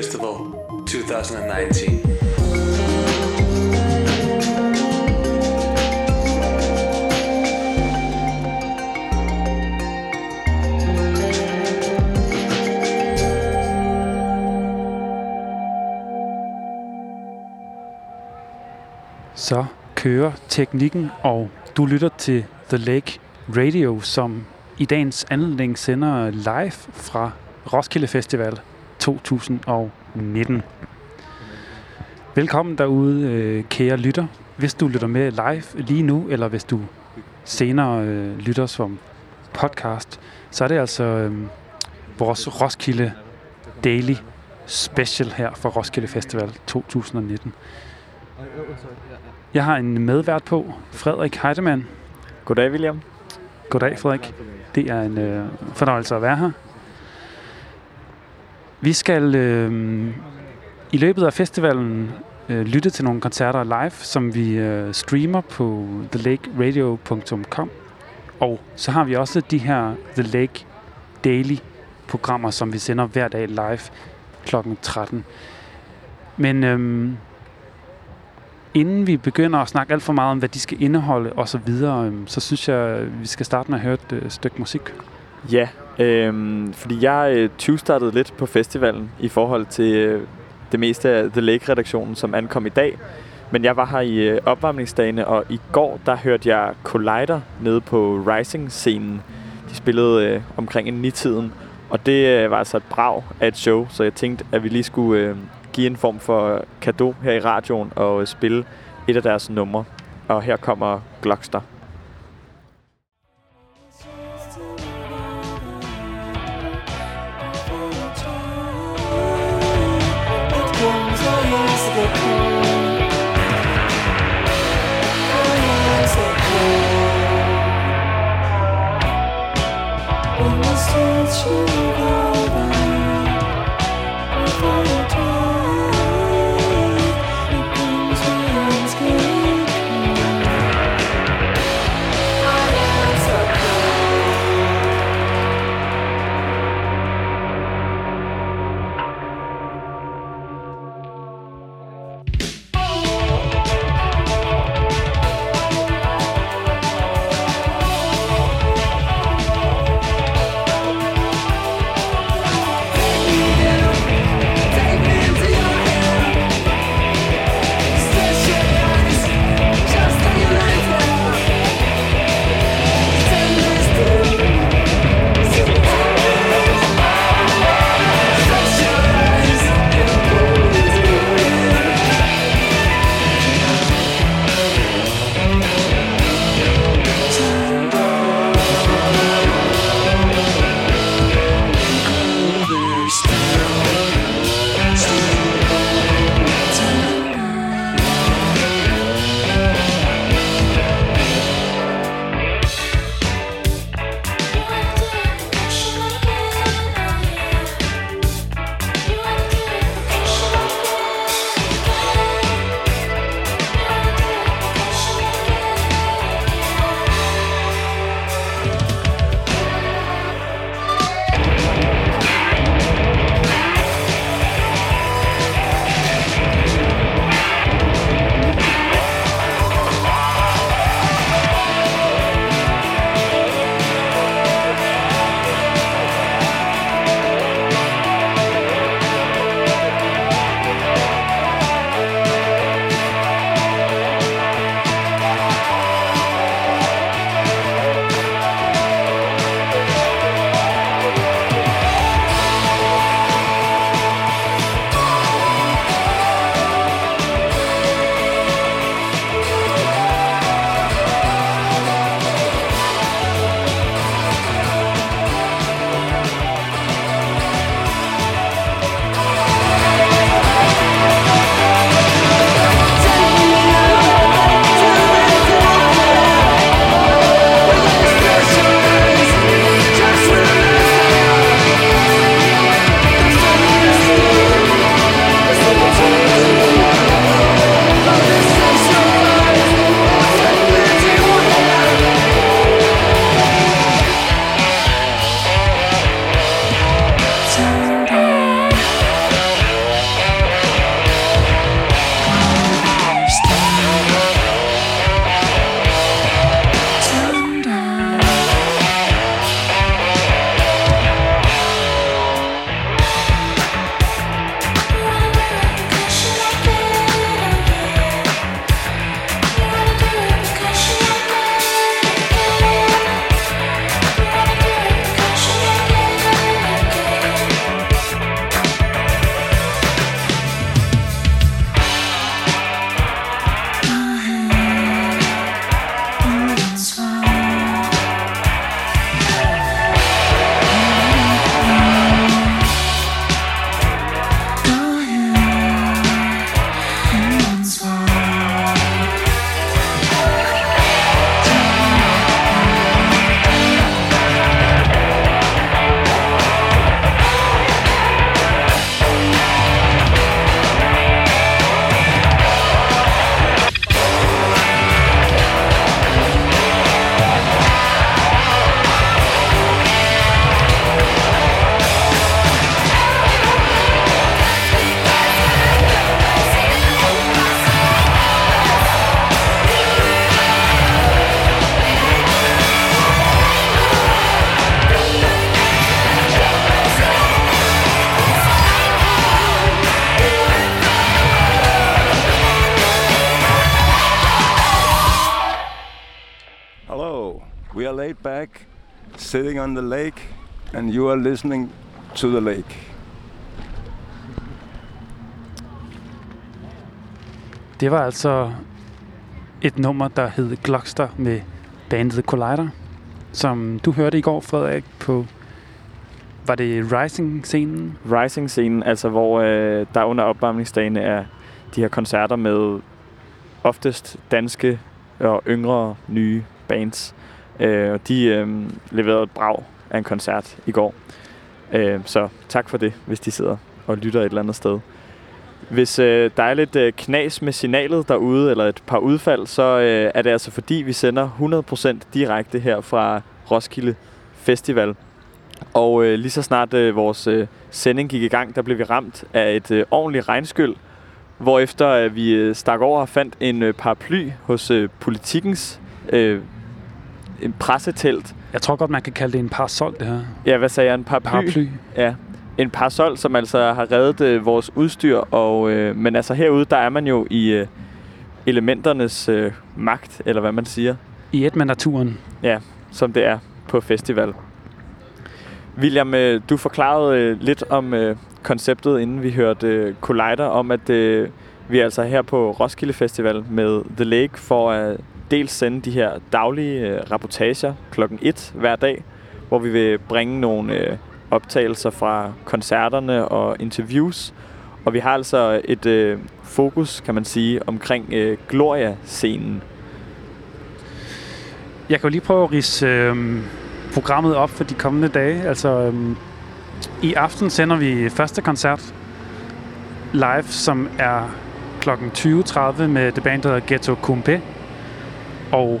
Festival 2019. Så kører teknikken, og du lytter til The Lake Radio, som i dagens anledning sender live fra Roskilde Festival 2019. Velkommen derude, øh, kære lytter. Hvis du lytter med live lige nu, eller hvis du senere øh, lytter som podcast, så er det altså øh, vores Roskilde Daily Special her for Roskilde Festival 2019. Jeg har en medvært på, Frederik Heidemann. Goddag, William. Goddag, Frederik. Det er en øh, fornøjelse at være her. Vi skal øh, i løbet af festivalen øh, lytte til nogle koncerter live, som vi øh, streamer på thelakeradio.com. Og så har vi også de her The Lake Daily programmer, som vi sender hver dag live kl. 13. Men øhm, inden vi begynder at snakke alt for meget om, hvad de skal indeholde og så videre, øhm, så synes jeg, vi skal starte med at høre et øh, stykke musik. Ja, øh, fordi jeg øh, 20-startede lidt på festivalen i forhold til øh, det meste af The Lake-redaktionen, som ankom i dag. Men jeg var her i øh, opvarmningsdagene, og i går der hørte jeg Collider nede på Rising-scenen. De spillede øh, omkring en nitiden, og det øh, var altså et brag af et show, så jeg tænkte, at vi lige skulle øh, give en form for kado her i radioen og øh, spille et af deres numre. Og her kommer Glockster. Sitting on the lake, and you are listening to the lake. Det var altså et nummer, der hed Glockster med bandet Collider, som du hørte i går, Frederik, på... Var det Rising-scenen? Rising-scenen, altså hvor øh, der under opvarmningsdagene er de her koncerter med oftest danske og yngre nye bands. Øh, og de øh, leverede et brag af en koncert i går. Øh, så tak for det, hvis de sidder og lytter et eller andet sted. Hvis øh, der er lidt øh, knas med signalet derude, eller et par udfald, så øh, er det altså fordi, vi sender 100% direkte her fra Roskilde Festival. Og øh, lige så snart øh, vores øh, sending gik i gang, der blev vi ramt af et øh, ordentligt regnskyld, hvorefter øh, vi øh, stak over og fandt en øh, paraply hos øh, politikens øh, en pressetelt. Jeg tror godt, man kan kalde det en parasol, det her. Ja, hvad sagde jeg? En paraply? Paraply. Ja, en parasol, som altså har reddet øh, vores udstyr. Og, øh, men altså herude, der er man jo i øh, elementernes øh, magt, eller hvad man siger. I et med naturen. Ja, som det er på festival. William, øh, du forklarede øh, lidt om øh, konceptet, inden vi hørte øh, Collider, om at øh, vi er altså her på Roskilde Festival med The Lake for at dels sende de her daglige øh, rapportager klokken 1 hver dag, hvor vi vil bringe nogle øh, optagelser fra koncerterne og interviews. Og vi har altså et øh, fokus, kan man sige, omkring øh, Gloria-scenen. Jeg kan jo lige prøve at rise øh, programmet op for de kommende dage. Altså, øh, i aften sender vi første koncert live, som er kl. 20.30 med det band, der hedder Ghetto Kumpe. Og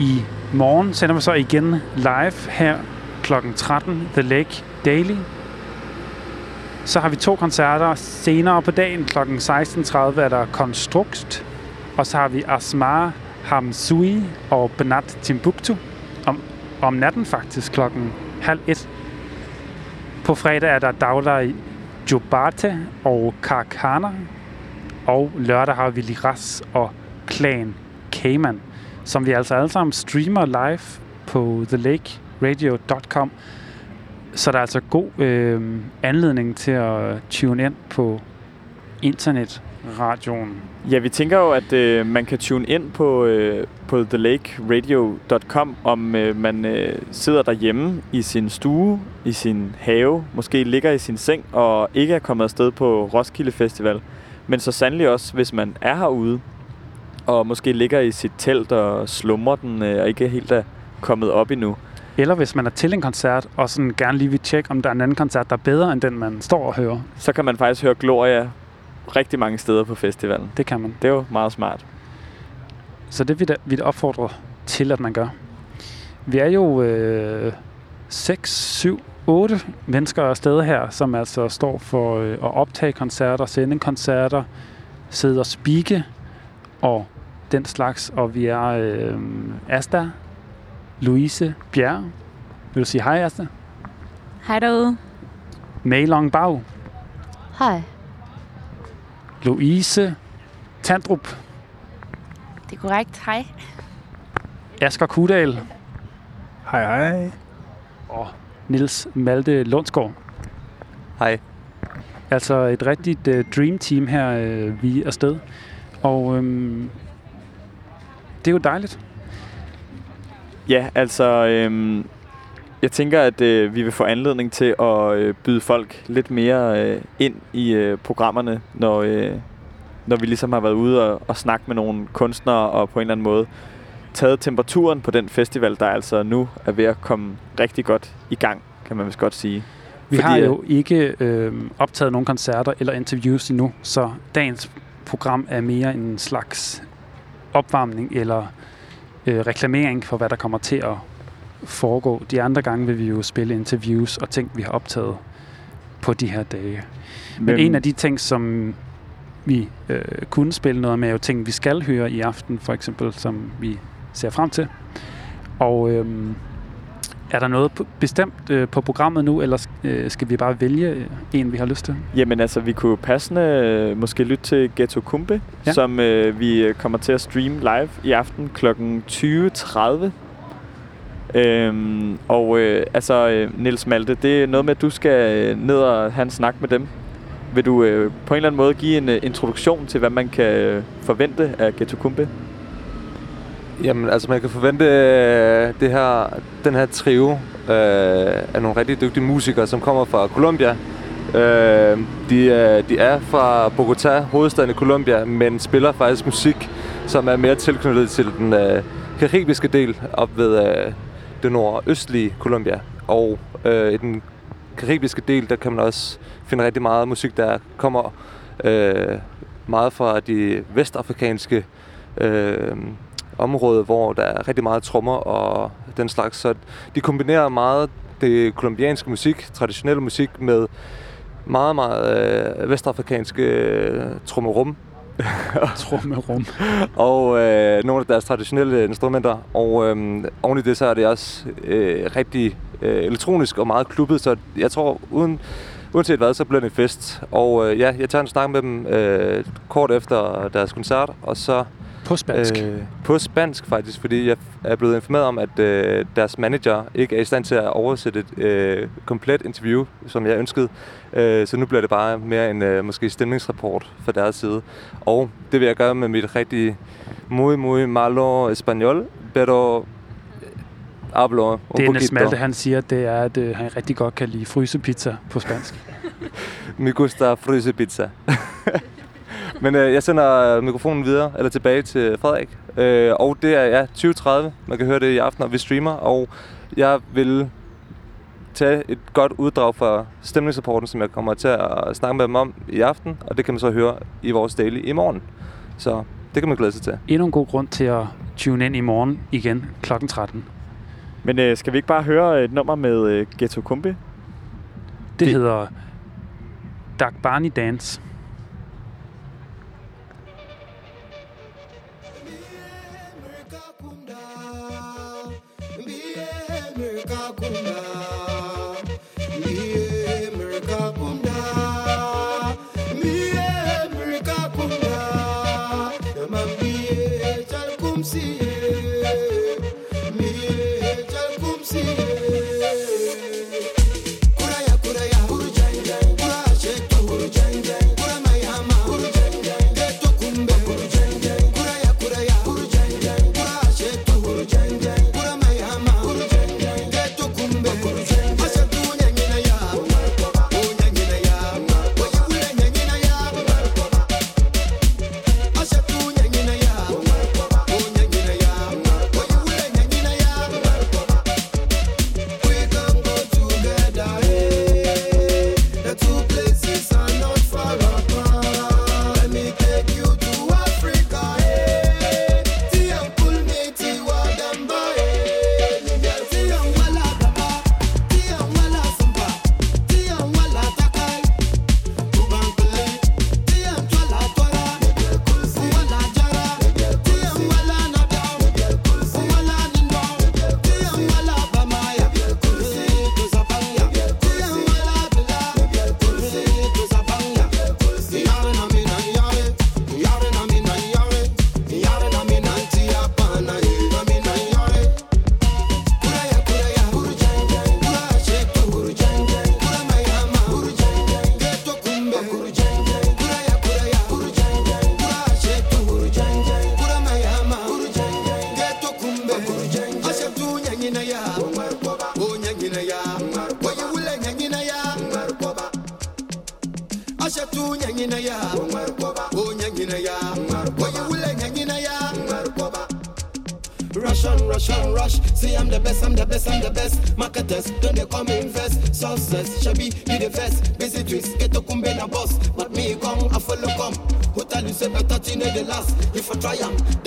i morgen sender vi så igen live her kl. 13 The Lake Daily. Så har vi to koncerter senere på dagen. Kl. 16.30 er der Konstrukt, Og så har vi Asmar Hamsui og Benat Timbuktu. Om, om natten faktisk klokken halv et. På fredag er der Daglar Jobate og Karkana. Og lørdag har vi Liras og Klan Cayman, som vi altså alle sammen streamer live på thelakeradio.com. Så der er altså god øh, anledning til at tune ind på internetradioen. Ja, vi tænker jo, at øh, man kan tune ind på, øh, på thelakeradio.com, om øh, man øh, sidder derhjemme i sin stue, i sin have, måske ligger i sin seng og ikke er kommet afsted på Roskilde Festival. Men så sandelig også, hvis man er herude og måske ligger i sit telt og slumrer den øh, og ikke helt er kommet op endnu. Eller hvis man er til en koncert, og sådan gerne lige vil tjekke, om der er en anden koncert, der er bedre end den, man står og hører. Så kan man faktisk høre Gloria rigtig mange steder på festivalen. Det kan man. Det er jo meget smart. Så det vil jeg vil opfordre til, at man gør. Vi er jo øh, 6, 7, 8 mennesker afsted her, som altså står for øh, at optage koncerter, sende koncerter, sidde og speake og den slags. Og vi er øh, Asta, Louise Bjerg. Vil du sige hej, Asta? Hej derude. Mei Long Bag. Hej. Louise Tandrup. Det er korrekt. Hej. Asger Kudal. Hej, hej. Og Nils Malte Lundsgaard. Hej. Altså et rigtigt uh, dream team her, uh, vi er afsted. Og øhm, det er jo dejligt. Ja, altså, øhm, jeg tænker, at øh, vi vil få anledning til at øh, byde folk lidt mere øh, ind i øh, programmerne, når, øh, når vi ligesom har været ude og, og snakke med nogle kunstnere og på en eller anden måde taget temperaturen på den festival, der altså nu er ved at komme rigtig godt i gang, kan man vist godt sige. Vi Fordi, har øh, jo ikke øh, optaget nogen koncerter eller interviews endnu, så dagens program er mere en slags opvarmning eller øh, reklamering for, hvad der kommer til at foregå. De andre gange vil vi jo spille interviews og ting, vi har optaget på de her dage. Men, Men en af de ting, som vi øh, kunne spille noget med, er jo ting, vi skal høre i aften, for eksempel, som vi ser frem til. Og øh, Er der noget bestemt øh, på programmet nu, eller øh, skal vi bare vælge øh, en, vi har lyst til? Jamen altså, vi kunne passende øh, måske lytte til Ghetto Kumbe, Ja. som øh, vi øh, kommer til at streame live i aften kl. 20.30. Øhm, og øh, altså, øh, Niels Malte, det er noget med, at du skal ned og have en snak med dem. Vil du øh, på en eller anden måde give en øh, introduktion til, hvad man kan forvente af Ghetto Kumbe? Jamen, altså man kan forvente øh, det her, den her trio øh, af nogle rigtig dygtige musikere, som kommer fra Colombia. Øh, de, øh, de er fra Bogotá, hovedstaden i Colombia, men spiller faktisk musik, som er mere tilknyttet til den øh, karibiske del op ved øh, det nordøstlige Colombia. Og øh, i den karibiske del, der kan man også finde rigtig meget musik, der kommer øh, meget fra de vestafrikanske øh, område, hvor der er rigtig meget trommer og den slags. Så de kombinerer meget det kolumbianske musik, traditionelle musik, med meget, meget øh, vestafrikanske øh, trommerum Trummerum. og øh, nogle af deres traditionelle instrumenter. Og øh, oven i det, så er det også øh, rigtig øh, elektronisk og meget klubbet, så jeg tror, uden, uanset hvad, så bliver det en fest. Og øh, ja, jeg tager en snak med dem øh, kort efter deres koncert, og så På spansk. Øh. Øh, på spansk faktisk, fordi jeg er blevet informeret om, at øh, deres manager ikke er i stand til at oversætte et øh, komplet interview, som jeg ønskede. Øh, så nu bliver det bare mere en øh, måske stemningsrapport fra deres side. Og det vil jeg gøre med mit rigtig muy, muy malo español, pero hablo un Det, Niels poquito. Malte han siger, det er, at øh, han rigtig godt kan lide frysepizza på spansk. Mi gusta fryse pizza. Men øh, jeg sender mikrofonen videre, eller tilbage til Frederik. Øh, og det er ja, 2030. Man kan høre det i aften, når vi streamer. Og jeg vil tage et godt uddrag fra stemningsrapporten, som jeg kommer til at snakke med dem om i aften. Og det kan man så høre i vores daily i morgen. Så det kan man glæde sig til. Endnu en god grund til at tune ind i morgen igen kl. 13. Men øh, skal vi ikke bare høre et nummer med øh, Ghetto Kumbe? Det, Det- det hedder Dagbani Dance.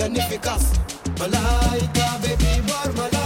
and Malaika baby war Malaika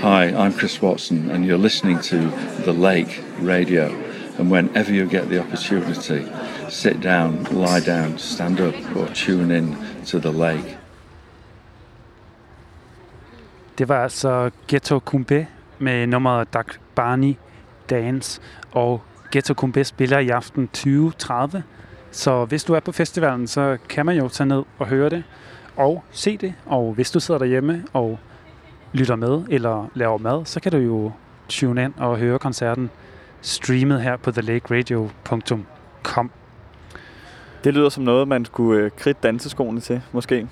Hi, I'm Chris Watson, and you're listening to The Lake Radio. And whenever you get the opportunity, sit down, lie down, stand up, or tune in to The Lake. Det var altså Ghetto Kumbe med nummeret Dak Barney Dance. Og Ghetto Kumbe spiller i aften 2030. Så hvis du er på festivalen, så kan man jo tage ned og høre det og se det. Og hvis du sidder derhjemme og lytter med eller laver mad, så kan du jo tune ind og høre koncerten streamet her på thelakeradio.com. Det lyder som noget, man skulle øh, kridte danseskoene til, måske.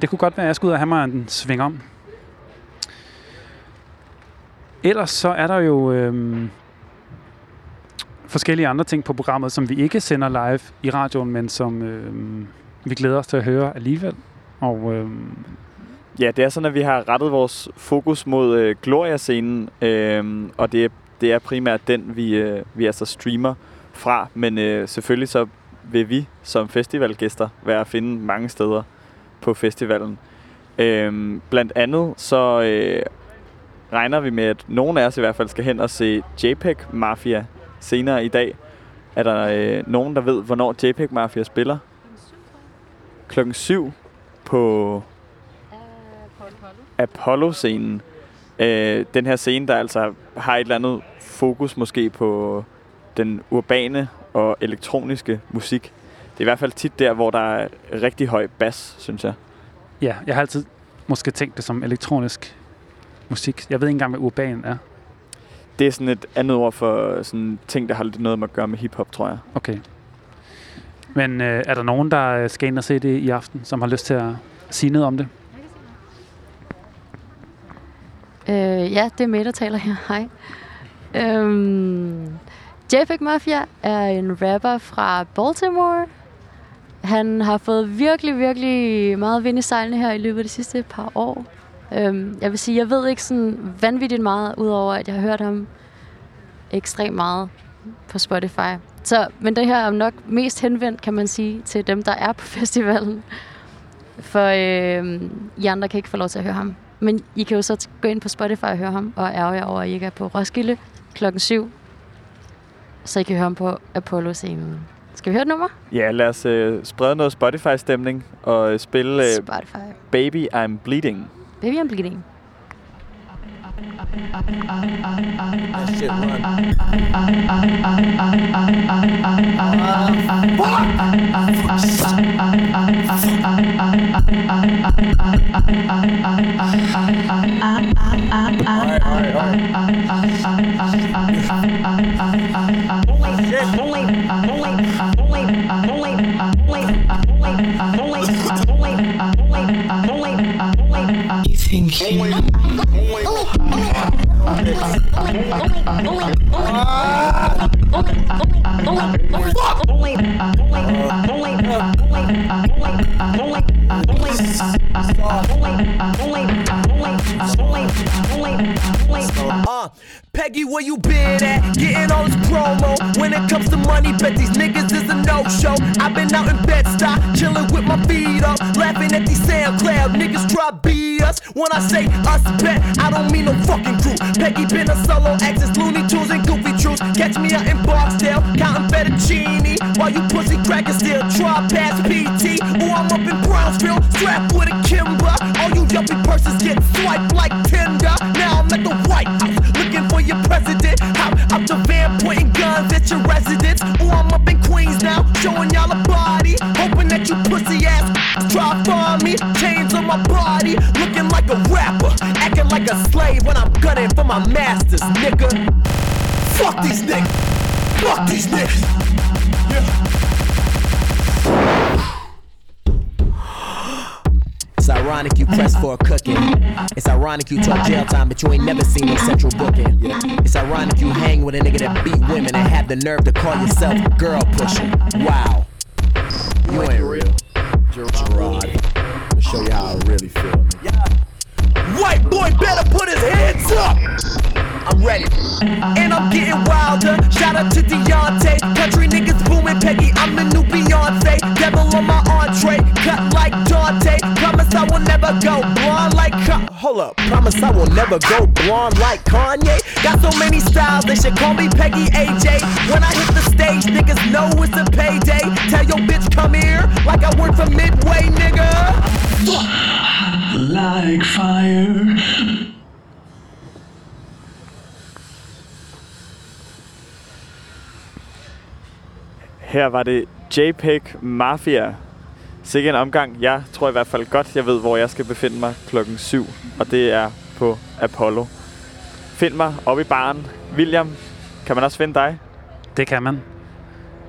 Det kunne godt være, at jeg skulle ud og have mig en sving om. Ellers så er der jo øhm, forskellige andre ting på programmet, som vi ikke sender live i radioen, men som øh, vi glæder os til at høre alligevel. Og øh, Ja, det er sådan, at vi har rettet vores fokus mod øh, Gloria-scenen, øh, og det er, det er primært den, vi, øh, vi altså streamer fra. Men øh, selvfølgelig så vil vi som festivalgæster være at finde mange steder på festivalen. Øhm, blandt andet så øh, regner vi med, at nogen af os i hvert fald skal hen og se JPEG Mafia senere i dag. Er der øh, nogen, der ved, hvornår JPEG Mafia spiller? Klokken 7 på Apollo-scenen. Øh, den her scene, der altså har et eller andet fokus måske på den urbane og elektroniske musik. Det er i hvert fald tit der, hvor der er rigtig høj bas, synes jeg. ja, jeg har altid måske tænkt det som elektronisk musik. Jeg ved ikke engang, hvad urban er. Det er sådan et andet ord for sådan ting, der har lidt noget med at gøre med hiphop, tror jeg. Okay. Men øh, er der nogen, der øh, skal ind og se det i aften, som har lyst til at sige noget om det? Øh, ja, det er mig, der taler her. Hej. Øhm, JPEG Mafia er en rapper fra Baltimore. Han har fået virkelig, virkelig meget vind i sejlene her i løbet af de sidste par år. Øhm, jeg vil sige, jeg ved ikke sådan vanvittigt meget, udover at jeg har hørt ham ekstremt meget på Spotify. Så, men det her er nok mest henvendt, kan man sige, til dem, der er på festivalen. For øh, I andre kan ikke få lov til at høre ham. Men I kan jo så gå ind på Spotify og høre ham, og ærge jer over, at I ikke er på Roskilde klokken 7. Så I kan høre ham på Apollo-scenen. Skal vi høre et nummer? Ja, lad os øh, sprede noget Spotify-stemning og øh, spille øh, Spotify. Baby I'm Bleeding. Baby, I'm bleeding. Uh, Peggy, where you been at? Getting all this promo. When it comes to money, bet these niggas is a no-show. I've been out in bed, stop chilling with my feet up, laughing at niggas try us. When I say us bet, I don't mean no fucking crew. Peggy been a solo access, Looney Tunes and Goofy Truths. Catch me out in Barksdale, counting fettuccine. While you pussy crackers still try past PT. Ooh, I'm up in Brownsville, strapped with a Kimber. All you yuppie purses get swiped like when for my masters, nigga. Fuck these niggas. Fuck these niggas. It's ironic you press for a cooking. It's ironic you talk jail time, but you ain't never seen no central booking. It's ironic you hang with a nigga that beat women and have the nerve to call yourself girl pusher. Wow. You ain't real. Gerard. I'ma show you how I really feel. White boy better put his hands up. I'm ready. And I'm getting wilder. Shout out to Deontay. Country niggas booming Peggy. I'm the new Beyonce. Devil on my entree. Cut like Dante. Promise I will never go blonde like Ka- Hold up. Promise I will never go blonde like Kanye. Got so many styles, they should call me Peggy AJ. When I hit the stage, niggas know it's a payday. Tell your bitch come here, like I work for Midway, nigga. Like fire. Her var det JPEG Mafia. Sikke en omgang. Jeg tror i hvert fald godt, jeg ved, hvor jeg skal befinde mig klokken 7. Og det er på Apollo. Find mig oppe i baren. William, kan man også finde dig? Det kan man.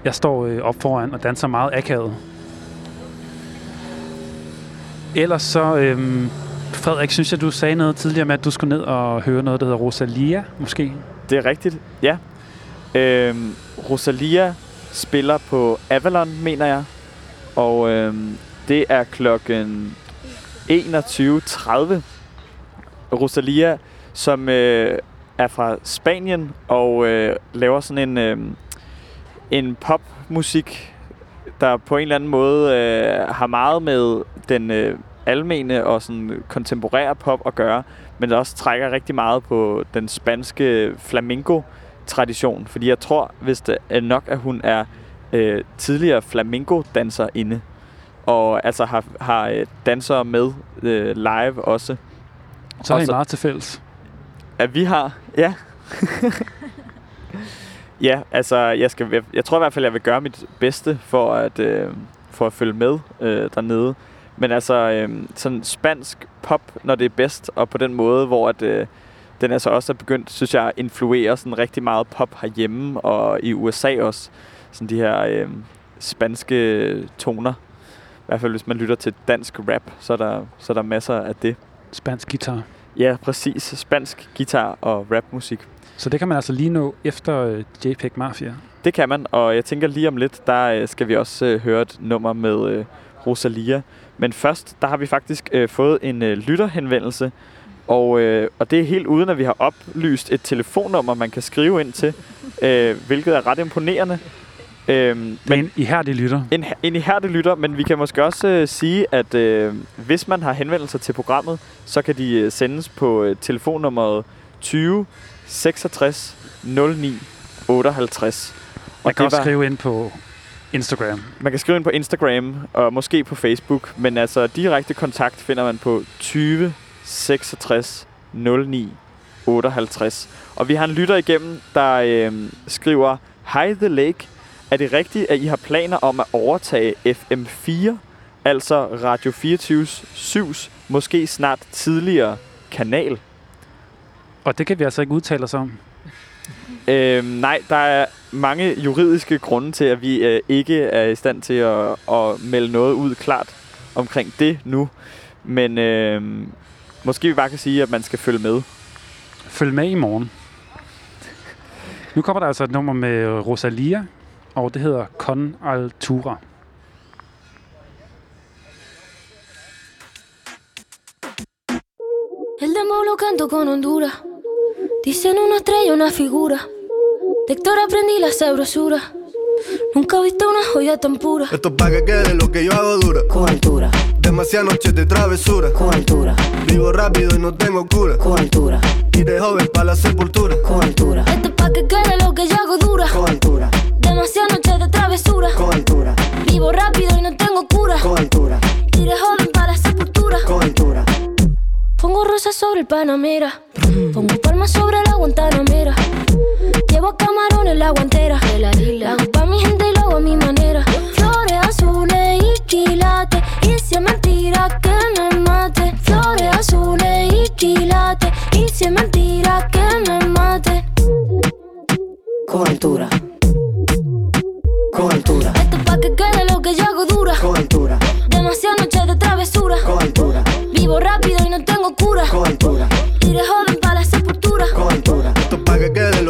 Jeg står øh, op foran og danser meget akavet. Ellers så, øhm, Frederik, synes jeg, du sagde noget tidligere med, at du skulle ned og høre noget, der hedder Rosalia, måske? Det er rigtigt, ja. Øhm, Rosalia spiller på Avalon, mener jeg. Og øhm, det er klokken 21.30. Rosalia, som øh, er fra Spanien og øh, laver sådan en, øh, en popmusik, der på en eller anden måde øh, har meget med den øh, almene og sådan kontemporære pop at gøre, men der også trækker rigtig meget på den spanske flamenco-tradition. Fordi jeg tror, hvis det er nok, at hun er øh, tidligere flamenco-danser inde, og altså har, har øh, dansere med øh, live også. Så er I meget til fælles. At vi har, ja. ja, altså, jeg, skal, jeg, jeg tror i hvert fald, jeg vil gøre mit bedste for at, øh, for at følge med øh, dernede. Men altså, øh, sådan spansk pop, når det er bedst, og på den måde, hvor at, øh, den altså også er begyndt, synes jeg, at influere sådan rigtig meget pop herhjemme, og i USA også. Sådan de her øh, spanske toner. I hvert fald, hvis man lytter til dansk rap, så er der, så er der masser af det. Spansk guitar. Ja, præcis. Spansk guitar og rapmusik. Så det kan man altså lige nå efter øh, JPEG Mafia. Det kan man, og jeg tænker lige om lidt, der øh, skal vi også øh, høre et nummer med øh, Rosalia. Men først, der har vi faktisk øh, fået en øh, lytterhenvendelse, og, øh, og det er helt uden, at vi har oplyst et telefonnummer, man kan skrive ind til, øh, hvilket er ret imponerende. Øhm, men en ihærdig lytter. En, en ihærdig lytter, men vi kan måske også øh, sige, at øh, hvis man har henvendelser til programmet, så kan de øh, sendes på øh, telefonnummeret 20 66 09 58. Man kan også var- skrive ind på Instagram. man kan skrive ind på Instagram og måske på Facebook, men altså direkte kontakt finder man på 20 66 09 58. Og vi har en lytter igennem, der øh, skriver, Hej The Lake, er det rigtigt, at I har planer om at overtage FM4, altså Radio 24 7's måske snart tidligere kanal? Og det kan vi altså ikke udtale os om. Øhm, nej, der er mange juridiske grunde til, at vi øh, ikke er i stand til at, at melde noget ud klart omkring det nu. Men øh, måske vi bare kan sige, at man skal følge med. Følg med i morgen. Nu kommer der altså et nummer med Rosalia, og det hedder Con Altura. El demo lo canto con Honduras. Dicen una estrella, una figura. De Héctor aprendí la sabrosura. Nunca he visto una joya tan pura. Esto es pa' que quede lo que yo hago dura. Con altura. Demasiadas noches de travesura. Con altura. Vivo rápido y no tengo cura. Con altura. Y de joven pa' la sepultura. Con altura. Esto es pa' que quede lo que yo hago dura. Con altura. Demasiadas noches de travesura. Con altura. Vivo rápido y no tengo cura. Con altura. Y de joven Pongo rosas sobre el Panamera. Pongo palmas sobre la Guantanamera. Llevo camarones la guantera. La hago pa' mi gente y lo hago a mi manera. Flores azules y quilates. Y si es mentira que me mate. Flores azules y quilates. Y si es mentira que me mate. Con altura. Con altura. Esto es pa' que quede lo que yo hago dura. Con altura. Demasiadas noches de travesura. Con altura.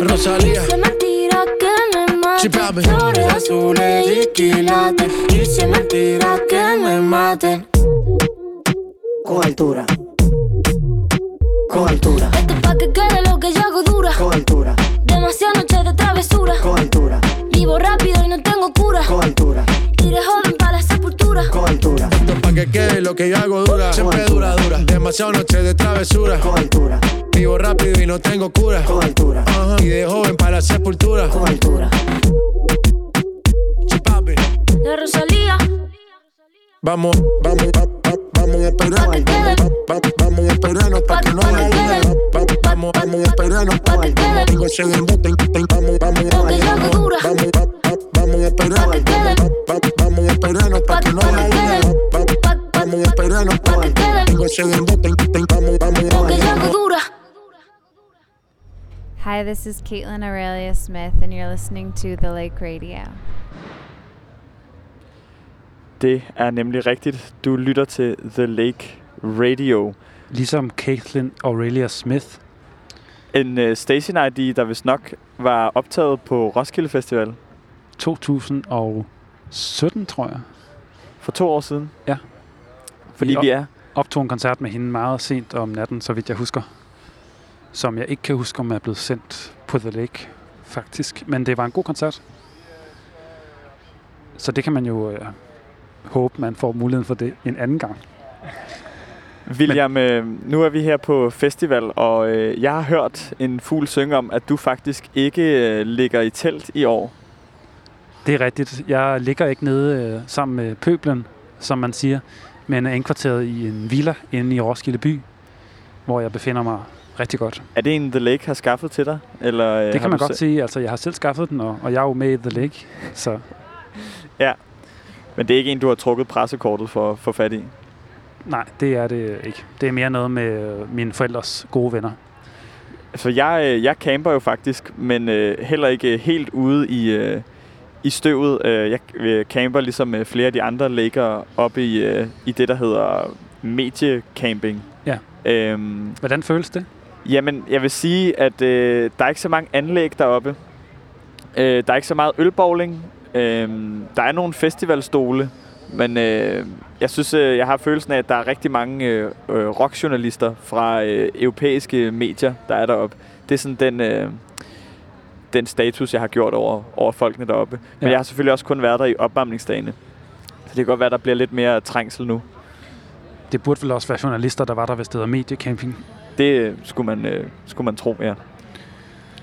Rosalía. Dice mentira que me. Flores azules y quilates. Dice mentira que me maten. Con altura. Con altura. Esto es pa' que quede lo que yo hago dura. Con altura. Demasiadas noches de travesura. Con altura. Vivo rápido pa' que quede lo que yo hago dura. Siempre dura, dura. Demasiado noche de travesura. Con altura. Vivo rápido y no tengo cura. Con altura. Ajá. Y de joven para la sepultura. Con altura. Sí, papi. De Rosalía. Vamos, vamos, va- va- vamos a esperar. Pa' que quede. Va- va- Vamos a esperarnos pa' que no haya Vamos, vamos a esperarnos Pa' que quede. Tengo ese embuste, Vamos, vamos, vamos, va- va- vamos a esperar. Pa' que quede. Va- va- Vamos a esperarnos pa' que no haya que yo hago dura. Hi, this is Caitlin Aurelia Smith, and you're listening to The Lake Radio. Det er nemlig rigtigt. Du lytter til The Lake Radio. Ligesom Caitlin Aurelia Smith. En uh, station ID, der vist nok var optaget på Roskilde Festival 2017, tror jeg. for to år siden. Ja. Fordi Vi vi er... optog en koncert med hende meget sent om natten, så vidt jeg husker. Som jeg ikke kan huske, om er blevet sendt på The Lake, faktisk. Men det var en god koncert. Så det kan man jo øh, håbe, man får muligheden for det en anden gang. William, øh, nu er vi her på festival, og øh, jeg har hørt en fugl synge om, at du faktisk ikke øh, ligger i telt i år. Det er rigtigt. Jeg ligger ikke nede øh, sammen med pøblen, som man siger, men er indkvarteret i en villa inde i Roskilde by, hvor jeg befinder mig rigtig godt. Er det en The Lake har skaffet til dig? Eller, øh, Det kan man godt sige. Altså, jeg har selv skaffet den, og, og jeg er jo med i The Lake, så Ja, men det er ikke en, du har trukket pressekortet for, for fat i? nej, det er det ikke. Det er mere noget med mine forældres gode venner. Altså, jeg, øh, jeg camper jo faktisk, men øh, heller ikke helt ude i, øh, i støvet. Øh, jeg øh, camper ligesom øh, flere af de andre lægger oppe i, øh, i det, der hedder mediecamping. Ja. Øhm, Hvordan føles det? Jamen, jeg vil sige, at øh, der er ikke så mange anlæg deroppe. Øh, der er ikke så meget ølbowling. Øh, der er nogle festivalstole, men øh, jeg synes, øh, jeg har følelsen af, at der er rigtig mange øh, rockjournalister fra øh, europæiske medier, der er deroppe. Det er sådan den, øh, den status, jeg har gjort over, over folkene deroppe. Men Ja. jeg har selvfølgelig også kun været der i opvarmningsdagene. Så det kan godt være, der bliver lidt mere trængsel nu. Det burde vel også være journalister, der var der, hvis det hedder mediecamping. Det skulle man, øh, skulle man tro, ja.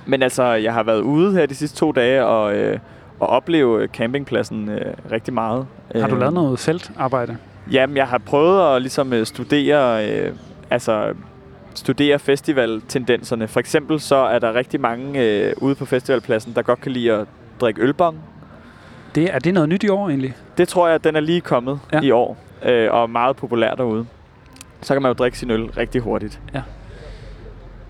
Men altså, jeg har været ude her de sidste to dage og, øh, og opleve campingpladsen øh, rigtig meget. Har du lavet noget feltarbejde? Jamen, jeg har prøvet at ligesom øh, studere, øh, altså studere festivaltendenserne. For eksempel så er der rigtig mange øh, ude på festivalpladsen, der godt kan lide at drikke ølbong. Det, er det noget nyt i år egentlig? Det tror jeg, at den er lige kommet Ja. ja. i år, øh, og er meget populær derude. Så kan man jo drikke sin øl rigtig hurtigt.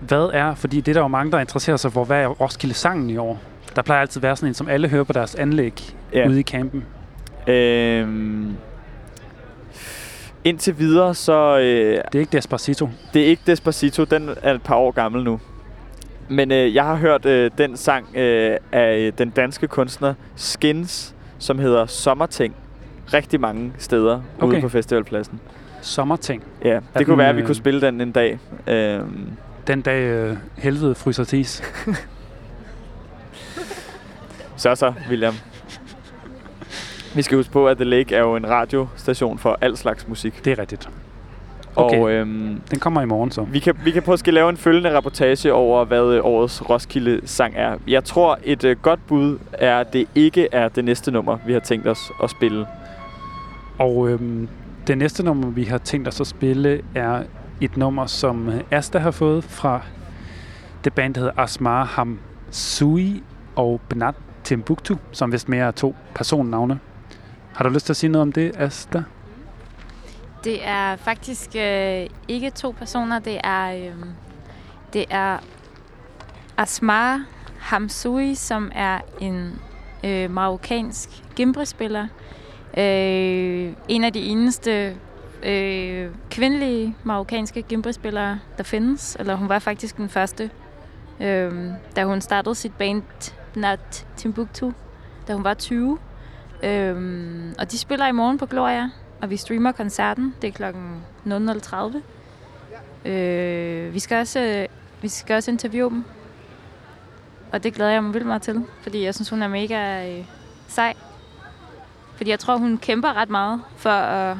Hvad er, fordi det er der jo mange, der interesserer sig for, hvad er Roskilde sangen i år? Der plejer altid at være sådan en, som alle hører på deres anlæg Ja. ude i campen. Øhm, indtil videre, så... Øh, Det er ikke Despacito. Det er ikke Despacito, den er et par år gammel nu. Men øh, jeg har hørt øh, den sang øh, af øh, den danske kunstner Skins, som hedder Sommerting, rigtig mange steder okay. Ude på festivalpladsen. Sommerting. Ja, Er det kunne den, være, at vi øh, kunne spille den en dag. Øhm, Den dag øh, helvede fryser til is. så så, William. Vi skal huske på, at The Lake er jo en radiostation for al slags musik. Det er rigtigt. Okay. Og øhm, Den kommer i morgen så. Vi kan, vi kan måske lave en følgende rapportage over, hvad øh, årets Roskilde-sang er. Jeg tror, et øh, godt bud er, at det ikke er det næste nummer, vi har tænkt os at spille. Og øhm, det næste nummer, vi har tænkt os at spille, er et nummer, som øh, Asta har fået fra det band, der hedder Asmar Hamsui og Benat Timbuktu, som vist mere er to personnavne. Har du lyst til at sige noget om det, Asta? Det er faktisk øh, ikke to personer. Det er, øh, det er Asmar Hamsoui, som er en øh, marokkansk gimbrespiller. Øh, en af de eneste øh, kvindelige marokkanske gimbrespillere, der findes. Eller hun var faktisk den første, øh, da hun startede sit band Nat Timbuktu, da hun var 20. Øhm, og de spiller i morgen på Gloria, og vi streamer koncerten. Det er klokken 00.30. Øh, vi, skal også, øh, vi skal også interviewe dem. Og det glæder jeg mig vildt meget til, fordi jeg synes, hun er mega øh, sej. Fordi jeg tror, hun kæmper ret meget for at,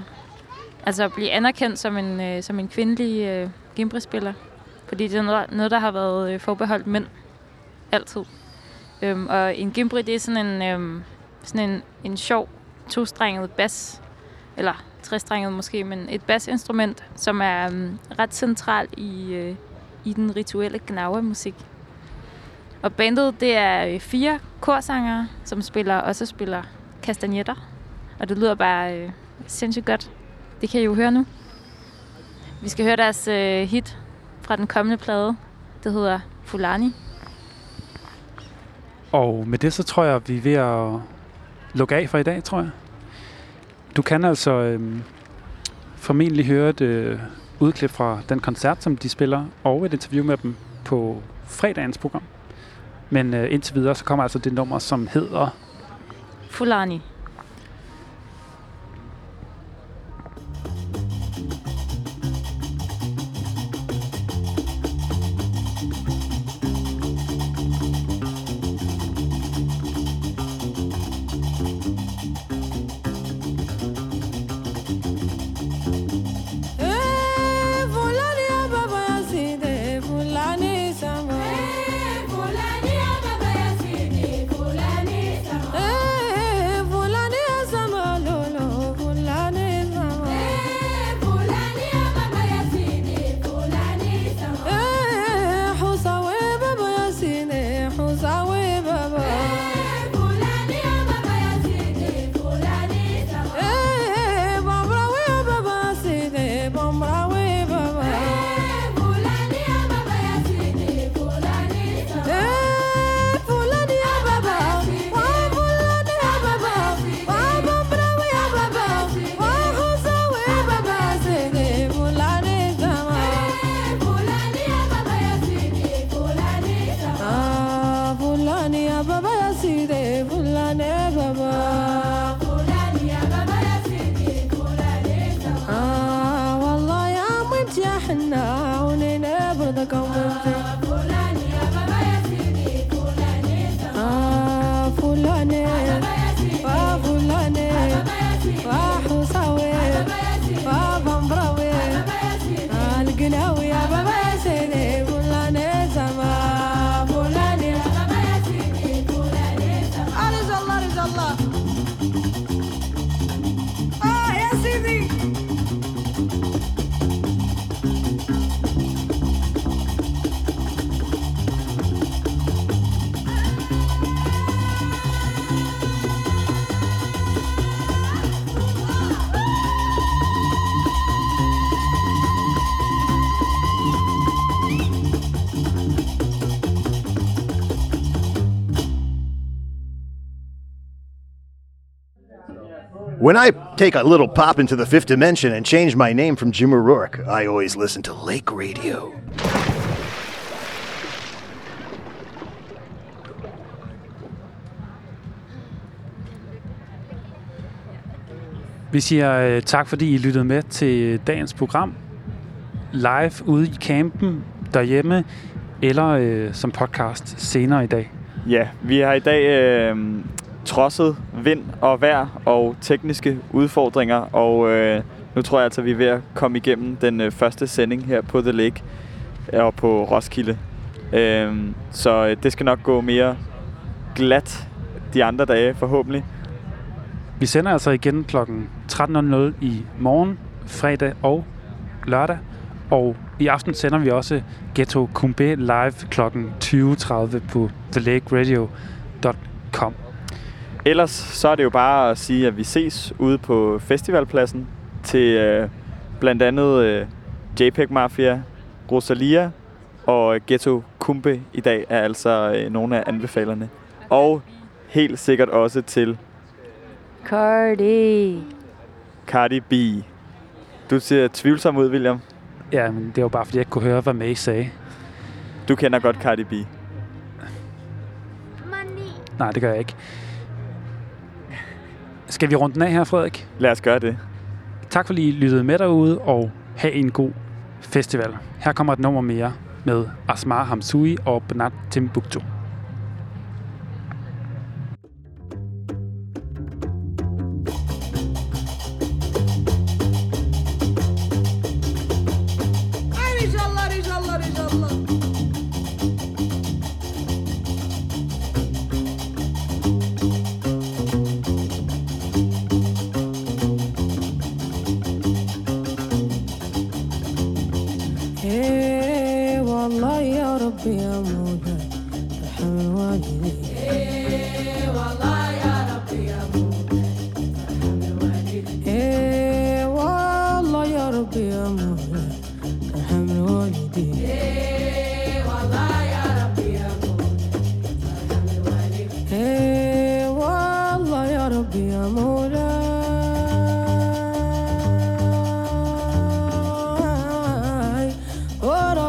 altså at blive anerkendt som en, øh, som en kvindelig øh, gimbrespiller. Fordi det er noget, noget der har været øh, forbeholdt mænd. Altid. Øhm, og en gimbri, det er sådan en, Øh, sådan en, en sjov tostrenget bas. Eller trestrenget måske, men et basinstrument, som er um, ret central i, øh, i den rituelle gnawa-musik. Og bandet, det er øh, fire korsangere, som spiller, også spiller kastanjetter. Og det lyder bare øh, sindssygt godt. Det kan I jo høre nu. Vi skal høre deres øh, hit fra den kommende plade. Det hedder Fulani. Og med det, så tror jeg, at vi er ved at lukke af for i dag, tror jeg. Du kan altså øh, formentlig høre et øh, udklip fra den koncert, som de spiller, og et interview med dem på fredagens program. Men øh, indtil videre, så kommer altså det nummer, som hedder Fulani. When I take a little pop into the fifth dimension and change my name from Jim O'Rourke, I always listen to Lake Radio. Vi siger øh, tak, fordi I lyttede med til øh, dagens program. Live ude i campen, derhjemme, eller øh, som podcast senere i dag. Ja, vi har i dag øh, trodset vind og vejr og tekniske udfordringer, og øh, nu tror jeg altså, at vi er ved at komme igennem den øh, første sending her på The Lake øh, og på Roskilde. Øh, så øh, det skal nok gå mere glat de andre dage, forhåbentlig. Vi sender altså igen kl. 13.00 i morgen, fredag og lørdag. Og i aften sender vi også Ghetto Kumbe live kl. 20.30 på thelakeradio.com. Ellers så er det jo bare at sige, at vi ses ude på festivalpladsen til øh, blandt andet øh, JPEG Mafia, Rosalia og Ghetto Kumbe i dag er altså øh, nogle af anbefalerne. Og helt sikkert også til Cardi. Cardi B. Du ser tvivlsom ud, William. Ja, men det var bare, fordi jeg ikke kunne høre, hvad May sagde. Du kender godt Cardi B. Nej, det gør jeg ikke. Skal vi runde den af her, Frederik? Lad os gøre det. Tak fordi I lyttede med derude, og have en god festival. Her kommer et nummer mere med Asmar Hamsoui og Benat Timbuktu.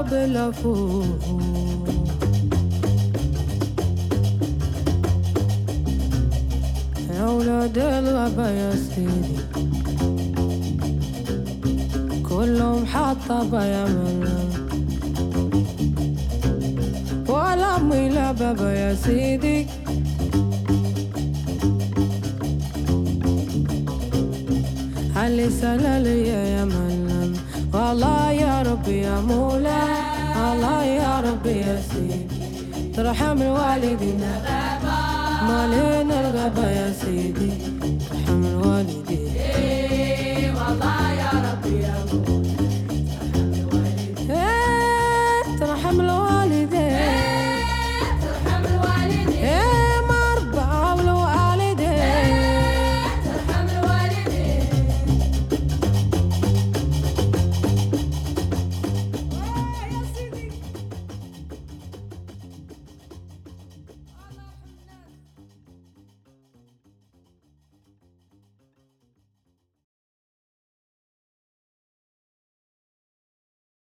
ورب العفو يا ولاد الغابة يا سيدي كلهم حطة يا ملم ولا أمي لا بابا يا سيدي علي سلالي يا ملم والله يا ربي يا مولاي الله يا ربي يا سيدي ترحم الوالدين مالين الغابة يا سيدي